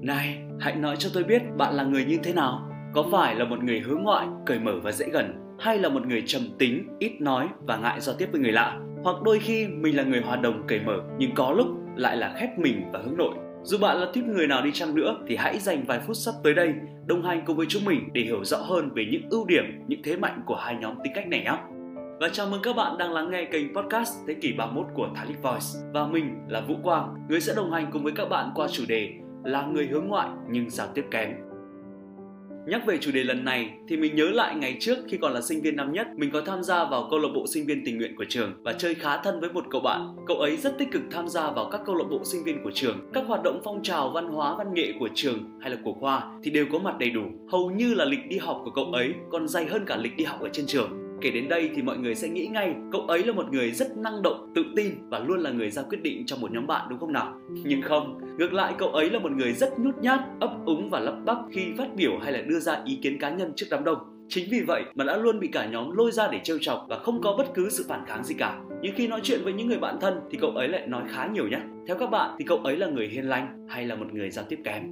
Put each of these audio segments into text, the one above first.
Này, hãy nói cho tôi biết bạn là người như thế nào? Có phải là một người hướng ngoại, cởi mở và dễ gần? Hay là một người trầm tính, ít nói và ngại giao tiếp với người lạ? Hoặc đôi khi mình là người hòa đồng cởi mở nhưng có lúc lại là khép mình và hướng nội? Dù bạn là tuyết người nào đi chăng nữa thì hãy dành vài phút sắp tới đây đồng hành cùng với chúng mình để hiểu rõ hơn về những ưu điểm, những thế mạnh của hai nhóm tính cách này nhé. Và chào mừng các bạn đang lắng nghe kênh podcast Thế kỷ 31 của Thalic Voice Và mình là Vũ Quang, người sẽ đồng hành cùng với các bạn qua chủ đề là người hướng ngoại nhưng giao tiếp kém. Nhắc về chủ đề lần này thì mình nhớ lại ngày trước khi còn là sinh viên năm nhất, mình có tham gia vào câu lạc bộ sinh viên tình nguyện của trường và chơi khá thân với một cậu bạn. Cậu ấy rất tích cực tham gia vào các câu lạc bộ sinh viên của trường, các hoạt động phong trào văn hóa văn nghệ của trường hay là của khoa thì đều có mặt đầy đủ. Hầu như là lịch đi học của cậu ấy còn dày hơn cả lịch đi học ở trên trường. Kể đến đây thì mọi người sẽ nghĩ ngay cậu ấy là một người rất năng động, tự tin và luôn là người ra quyết định cho một nhóm bạn đúng không nào? Nhưng không, ngược lại cậu ấy là một người rất nhút nhát, ấp úng và lắp bắp khi phát biểu hay là đưa ra ý kiến cá nhân trước đám đông. Chính vì vậy mà đã luôn bị cả nhóm lôi ra để trêu chọc và không có bất cứ sự phản kháng gì cả. Nhưng khi nói chuyện với những người bạn thân thì cậu ấy lại nói khá nhiều nhé. Theo các bạn thì cậu ấy là người hiền lành hay là một người giao tiếp kém?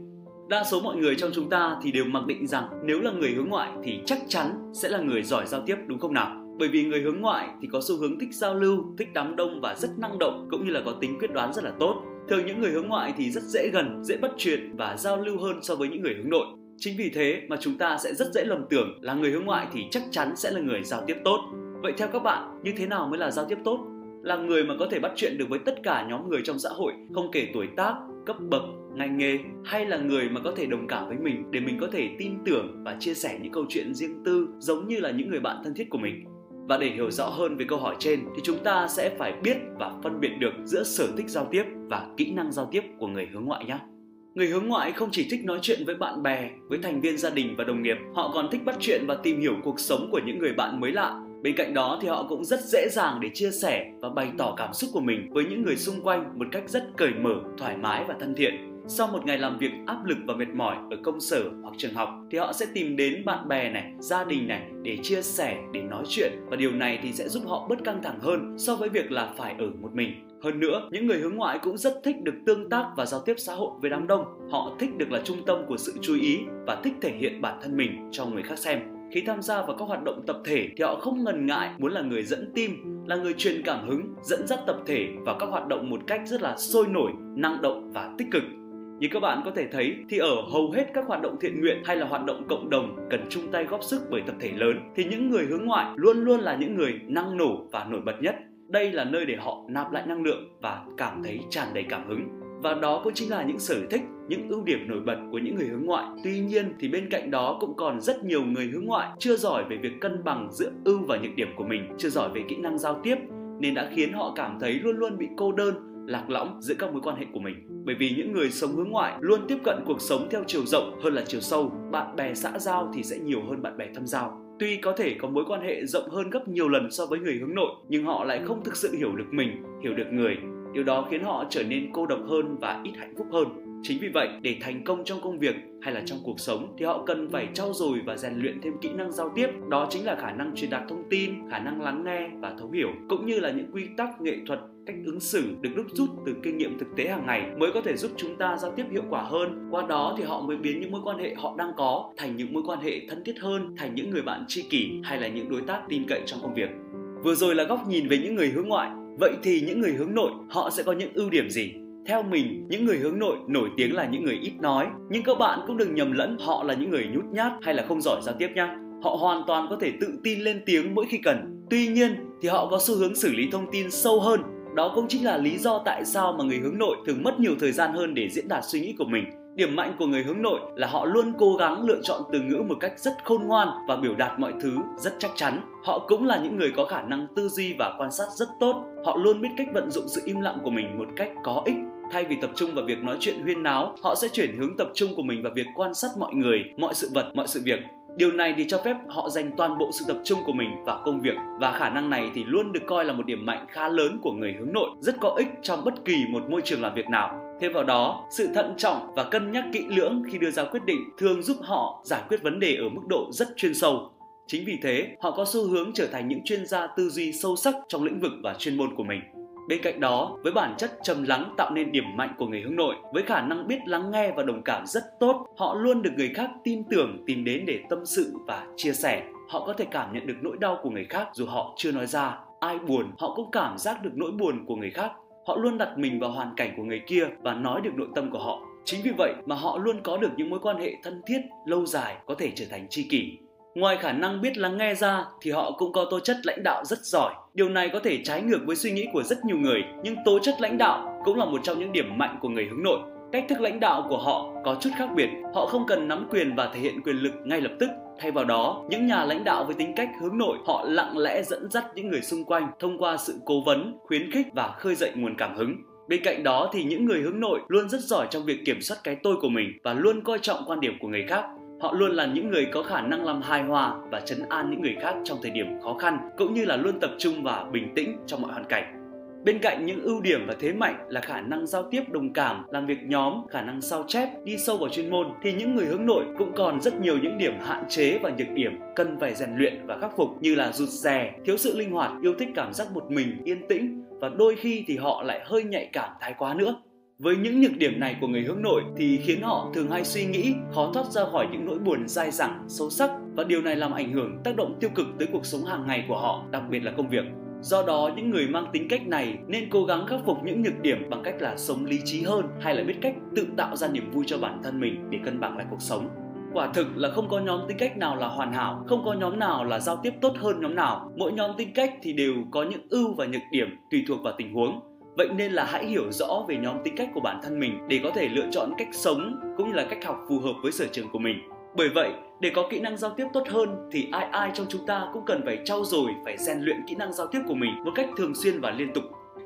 Đa số mọi người trong chúng ta thì đều mặc định rằng nếu là người hướng ngoại thì chắc chắn sẽ là người giỏi giao tiếp đúng không nào? Bởi vì người hướng ngoại thì có xu hướng thích giao lưu, thích đám đông và rất năng động cũng như là có tính quyết đoán rất là tốt. Thường những người hướng ngoại thì rất dễ gần, dễ bắt chuyện và giao lưu hơn so với những người hướng nội. Chính vì thế mà chúng ta sẽ rất dễ lầm tưởng là người hướng ngoại thì chắc chắn sẽ là người giao tiếp tốt. Vậy theo các bạn, như thế nào mới là giao tiếp tốt? Là người mà có thể bắt chuyện được với tất cả nhóm người trong xã hội, không kể tuổi tác, cấp bậc, ngành nghề hay là người mà có thể đồng cảm với mình để mình có thể tin tưởng và chia sẻ những câu chuyện riêng tư giống như là những người bạn thân thiết của mình. Và để hiểu rõ hơn về câu hỏi trên thì chúng ta sẽ phải biết và phân biệt được giữa sở thích giao tiếp và kỹ năng giao tiếp của người hướng ngoại nhé. Người hướng ngoại không chỉ thích nói chuyện với bạn bè, với thành viên gia đình và đồng nghiệp, họ còn thích bắt chuyện và tìm hiểu cuộc sống của những người bạn mới lạ Bên cạnh đó thì họ cũng rất dễ dàng để chia sẻ và bày tỏ cảm xúc của mình với những người xung quanh một cách rất cởi mở, thoải mái và thân thiện. Sau một ngày làm việc áp lực và mệt mỏi ở công sở hoặc trường học thì họ sẽ tìm đến bạn bè này, gia đình này để chia sẻ, để nói chuyện và điều này thì sẽ giúp họ bớt căng thẳng hơn so với việc là phải ở một mình. Hơn nữa, những người hướng ngoại cũng rất thích được tương tác và giao tiếp xã hội với đám đông. Họ thích được là trung tâm của sự chú ý và thích thể hiện bản thân mình cho người khác xem. Khi tham gia vào các hoạt động tập thể thì họ không ngần ngại muốn là người dẫn tim, là người truyền cảm hứng, dẫn dắt tập thể vào các hoạt động một cách rất là sôi nổi, năng động và tích cực. Như các bạn có thể thấy thì ở hầu hết các hoạt động thiện nguyện hay là hoạt động cộng đồng cần chung tay góp sức bởi tập thể lớn thì những người hướng ngoại luôn luôn là những người năng nổ và nổi bật nhất. Đây là nơi để họ nạp lại năng lượng và cảm thấy tràn đầy cảm hứng và đó cũng chính là những sở thích, những ưu điểm nổi bật của những người hướng ngoại. Tuy nhiên thì bên cạnh đó cũng còn rất nhiều người hướng ngoại chưa giỏi về việc cân bằng giữa ưu và nhược điểm của mình, chưa giỏi về kỹ năng giao tiếp, nên đã khiến họ cảm thấy luôn luôn bị cô đơn, lạc lõng giữa các mối quan hệ của mình. Bởi vì những người sống hướng ngoại luôn tiếp cận cuộc sống theo chiều rộng hơn là chiều sâu, bạn bè xã giao thì sẽ nhiều hơn bạn bè thâm giao. Tuy có thể có mối quan hệ rộng hơn gấp nhiều lần so với người hướng nội, nhưng họ lại không thực sự hiểu được mình, hiểu được người. Điều đó khiến họ trở nên cô độc hơn và ít hạnh phúc hơn. Chính vì vậy, để thành công trong công việc hay là trong cuộc sống thì họ cần phải trau dồi và rèn luyện thêm kỹ năng giao tiếp. Đó chính là khả năng truyền đạt thông tin, khả năng lắng nghe và thấu hiểu, cũng như là những quy tắc nghệ thuật cách ứng xử được đúc rút từ kinh nghiệm thực tế hàng ngày mới có thể giúp chúng ta giao tiếp hiệu quả hơn. Qua đó thì họ mới biến những mối quan hệ họ đang có thành những mối quan hệ thân thiết hơn, thành những người bạn tri kỷ hay là những đối tác tin cậy trong công việc. Vừa rồi là góc nhìn về những người hướng ngoại Vậy thì những người hướng nội họ sẽ có những ưu điểm gì? Theo mình, những người hướng nội nổi tiếng là những người ít nói, nhưng các bạn cũng đừng nhầm lẫn họ là những người nhút nhát hay là không giỏi giao tiếp nhá. Họ hoàn toàn có thể tự tin lên tiếng mỗi khi cần. Tuy nhiên thì họ có xu hướng xử lý thông tin sâu hơn. Đó cũng chính là lý do tại sao mà người hướng nội thường mất nhiều thời gian hơn để diễn đạt suy nghĩ của mình Điểm mạnh của người hướng nội là họ luôn cố gắng lựa chọn từ ngữ một cách rất khôn ngoan và biểu đạt mọi thứ rất chắc chắn. Họ cũng là những người có khả năng tư duy và quan sát rất tốt. Họ luôn biết cách vận dụng sự im lặng của mình một cách có ích. Thay vì tập trung vào việc nói chuyện huyên náo, họ sẽ chuyển hướng tập trung của mình vào việc quan sát mọi người, mọi sự vật, mọi sự việc Điều này thì cho phép họ dành toàn bộ sự tập trung của mình vào công việc và khả năng này thì luôn được coi là một điểm mạnh khá lớn của người hướng nội, rất có ích trong bất kỳ một môi trường làm việc nào. Thêm vào đó, sự thận trọng và cân nhắc kỹ lưỡng khi đưa ra quyết định thường giúp họ giải quyết vấn đề ở mức độ rất chuyên sâu. Chính vì thế, họ có xu hướng trở thành những chuyên gia tư duy sâu sắc trong lĩnh vực và chuyên môn của mình. Bên cạnh đó, với bản chất trầm lắng tạo nên điểm mạnh của người hướng nội, với khả năng biết lắng nghe và đồng cảm rất tốt, họ luôn được người khác tin tưởng tìm đến để tâm sự và chia sẻ. Họ có thể cảm nhận được nỗi đau của người khác dù họ chưa nói ra. Ai buồn, họ cũng cảm giác được nỗi buồn của người khác. Họ luôn đặt mình vào hoàn cảnh của người kia và nói được nội tâm của họ. Chính vì vậy mà họ luôn có được những mối quan hệ thân thiết, lâu dài có thể trở thành tri kỷ. Ngoài khả năng biết lắng nghe ra thì họ cũng có tố chất lãnh đạo rất giỏi. Điều này có thể trái ngược với suy nghĩ của rất nhiều người, nhưng tố chất lãnh đạo cũng là một trong những điểm mạnh của người hướng nội. Cách thức lãnh đạo của họ có chút khác biệt, họ không cần nắm quyền và thể hiện quyền lực ngay lập tức. Thay vào đó, những nhà lãnh đạo với tính cách hướng nội, họ lặng lẽ dẫn dắt những người xung quanh thông qua sự cố vấn, khuyến khích và khơi dậy nguồn cảm hứng. Bên cạnh đó thì những người hướng nội luôn rất giỏi trong việc kiểm soát cái tôi của mình và luôn coi trọng quan điểm của người khác Họ luôn là những người có khả năng làm hài hòa và chấn an những người khác trong thời điểm khó khăn, cũng như là luôn tập trung và bình tĩnh trong mọi hoàn cảnh. Bên cạnh những ưu điểm và thế mạnh là khả năng giao tiếp đồng cảm, làm việc nhóm, khả năng sao chép, đi sâu vào chuyên môn thì những người hướng nội cũng còn rất nhiều những điểm hạn chế và nhược điểm cần phải rèn luyện và khắc phục như là rụt rè, thiếu sự linh hoạt, yêu thích cảm giác một mình, yên tĩnh và đôi khi thì họ lại hơi nhạy cảm thái quá nữa. Với những nhược điểm này của người hướng nội thì khiến họ thường hay suy nghĩ, khó thoát ra khỏi những nỗi buồn dai dẳng, sâu sắc và điều này làm ảnh hưởng tác động tiêu cực tới cuộc sống hàng ngày của họ, đặc biệt là công việc. Do đó, những người mang tính cách này nên cố gắng khắc phục những nhược điểm bằng cách là sống lý trí hơn hay là biết cách tự tạo ra niềm vui cho bản thân mình để cân bằng lại cuộc sống. Quả thực là không có nhóm tính cách nào là hoàn hảo, không có nhóm nào là giao tiếp tốt hơn nhóm nào. Mỗi nhóm tính cách thì đều có những ưu và nhược điểm tùy thuộc vào tình huống. Vậy nên là hãy hiểu rõ về nhóm tính cách của bản thân mình để có thể lựa chọn cách sống cũng như là cách học phù hợp với sở trường của mình. Bởi vậy, để có kỹ năng giao tiếp tốt hơn thì ai ai trong chúng ta cũng cần phải trau dồi, phải rèn luyện kỹ năng giao tiếp của mình một cách thường xuyên và liên tục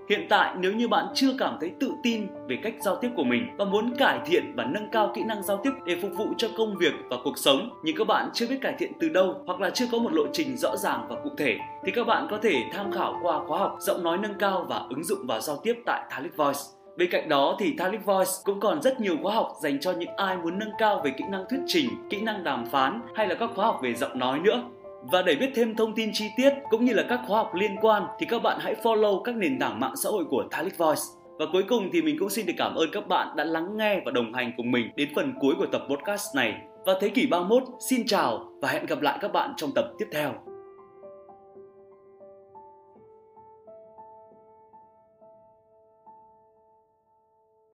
Hiện tại nếu như bạn chưa cảm thấy tự tin về cách giao tiếp của mình và muốn cải thiện và nâng cao kỹ năng giao tiếp để phục vụ cho công việc và cuộc sống nhưng các bạn chưa biết cải thiện từ đâu hoặc là chưa có một lộ trình rõ ràng và cụ thể thì các bạn có thể tham khảo qua khóa học giọng nói nâng cao và ứng dụng vào giao tiếp tại Thalic Voice. Bên cạnh đó thì Thalic Voice cũng còn rất nhiều khóa học dành cho những ai muốn nâng cao về kỹ năng thuyết trình, kỹ năng đàm phán hay là các khóa học về giọng nói nữa. Và để biết thêm thông tin chi tiết cũng như là các khóa học liên quan thì các bạn hãy follow các nền tảng mạng xã hội của Thalic Voice. Và cuối cùng thì mình cũng xin được cảm ơn các bạn đã lắng nghe và đồng hành cùng mình đến phần cuối của tập podcast này. Và Thế kỷ 31 xin chào và hẹn gặp lại các bạn trong tập tiếp theo.